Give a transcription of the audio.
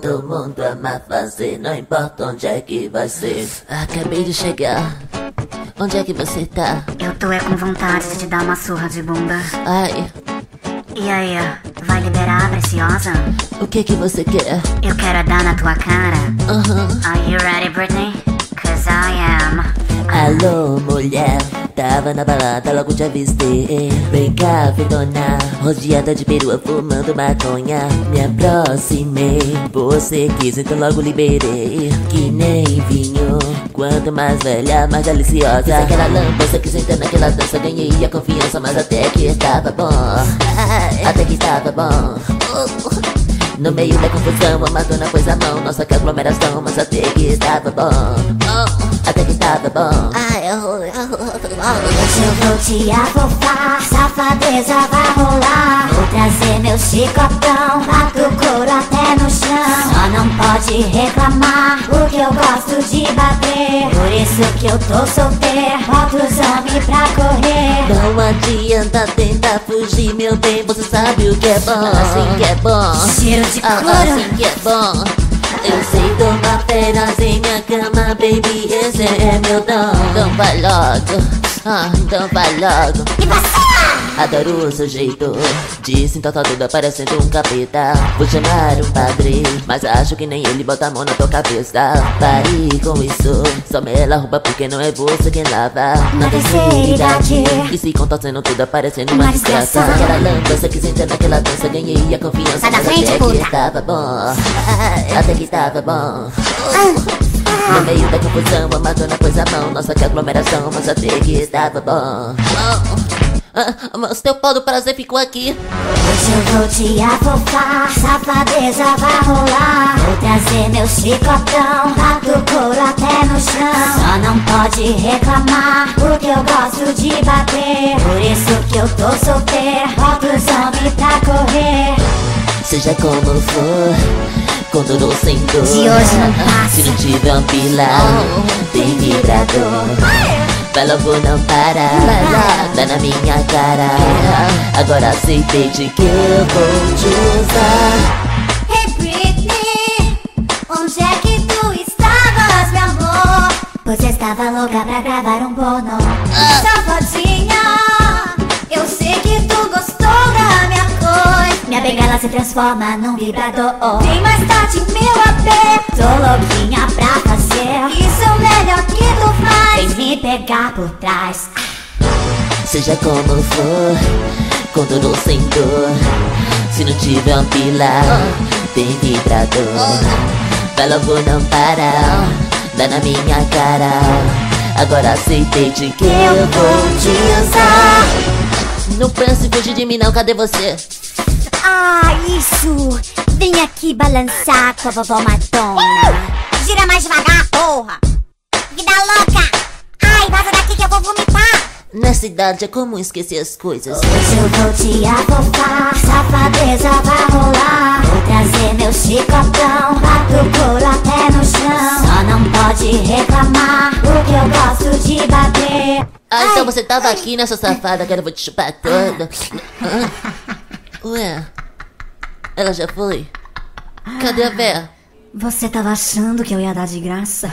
Todo mundo ama fazer, não importa onde é que vai ser. Acabei de chegar. Onde é que você tá? Eu tô é com vontade de te dar uma surra de bunda. Ai, E aí, vai liberar, preciosa? o que que você quer? Eu quero é dar na tua cara. Aham. Are you ready, Britney? Cause I am. Alô, mulher, tava na balada, logo te avistei. Vem cá, fedona, rodeada de perua, fumando maconha. Me aproximei, você quis, então logo liberei. Que nem vinho, quanto mais velha, mais deliciosa. Fiz aquela lambança que senta naquela dança, ganhei a confiança, mas até que tava bom. Até que tava bom. No meio da confusão, a Madonna pôs a mão Nossa que aglomeração, mas até que estava bom Até que estava bom eu vou te afofar, safadeza vai rolar. Vou trazer meu chicotão, bato o couro até no chão. Só não pode reclamar, porque eu gosto de bater. Por isso que eu tô solteira, boto os homens pra correr. Não adianta tentar fugir, meu bem Você sabe o que é bom, assim que é bom Cheiro de Ah, couro. Assim que é bom Eu sei tomar férias em minha cama, baby Esse é meu dom Então vai logo, ah, então vai logo! Adoro o seu jeito De cinta toda parecendo um capeta Vou chamar um padre Mas acho que nem ele bota a mão na tua cabeça Pare com isso Só me roupa porque não é você quem lava Na terceira idade. E se contorcendo tudo parecendo uma Uma desgraça desgraça. Aquela lambança que senta naquela dança Ganhei a confiança Sai da frente, até puta. que tava bom Até que tava bom no meio da confusão, a Madonna pôs a mão Nossa, que aglomeração, mas até que estava bom Ah, Mas teu pau do prazer ficou aqui Hoje eu vou te afofar, safadeza vai rolar. Vou trazer meu chicotão, bato o couro até no chão. Só não pode reclamar, porque eu gosto de bater. Por isso que eu tô solteira, boto os homens pra correr. Seja como for, com dor ou sem dor De hoje não passa. Se não tiver um pilar, tem vibrador. Vai. Logo não parar, dá na minha cara. Agora aceitei de que eu vou te usar. Hey Britney, onde é que tu estavas, meu amor? Você estava louca pra gravar um pornô. Se transforma num vibrador. Vem mais tarde, meu AP. Tô louquinha pra fazer. Isso é o melhor que tu faz. Vem me pegar por trás. Seja como for, ou sem dor Se não tiver um pilar, tem vibrador Vai logo não parar, dá na minha cara Agora aceitei de que eu vou te usar Não pense em fugir de mim não, cadê você? Ah, isso! Vem aqui balançar com a vovó Madonna. Gira mais devagar, porra! Vida louca! Ai, vaza daqui que eu vou vomitar! Nessa idade é comum esquecer as coisas Hoje eu vou te afofar, safadeza vai rolar. Vou trazer meu chicotão, bato o couro até no chão. Só não pode reclamar, porque eu gosto de bater. Ah, então você tava aqui nessa safada, agora eu vou te chupar toda Ah. Ué, ela já foi? Cadê a véia? Você tava achando que eu ia dar de graça?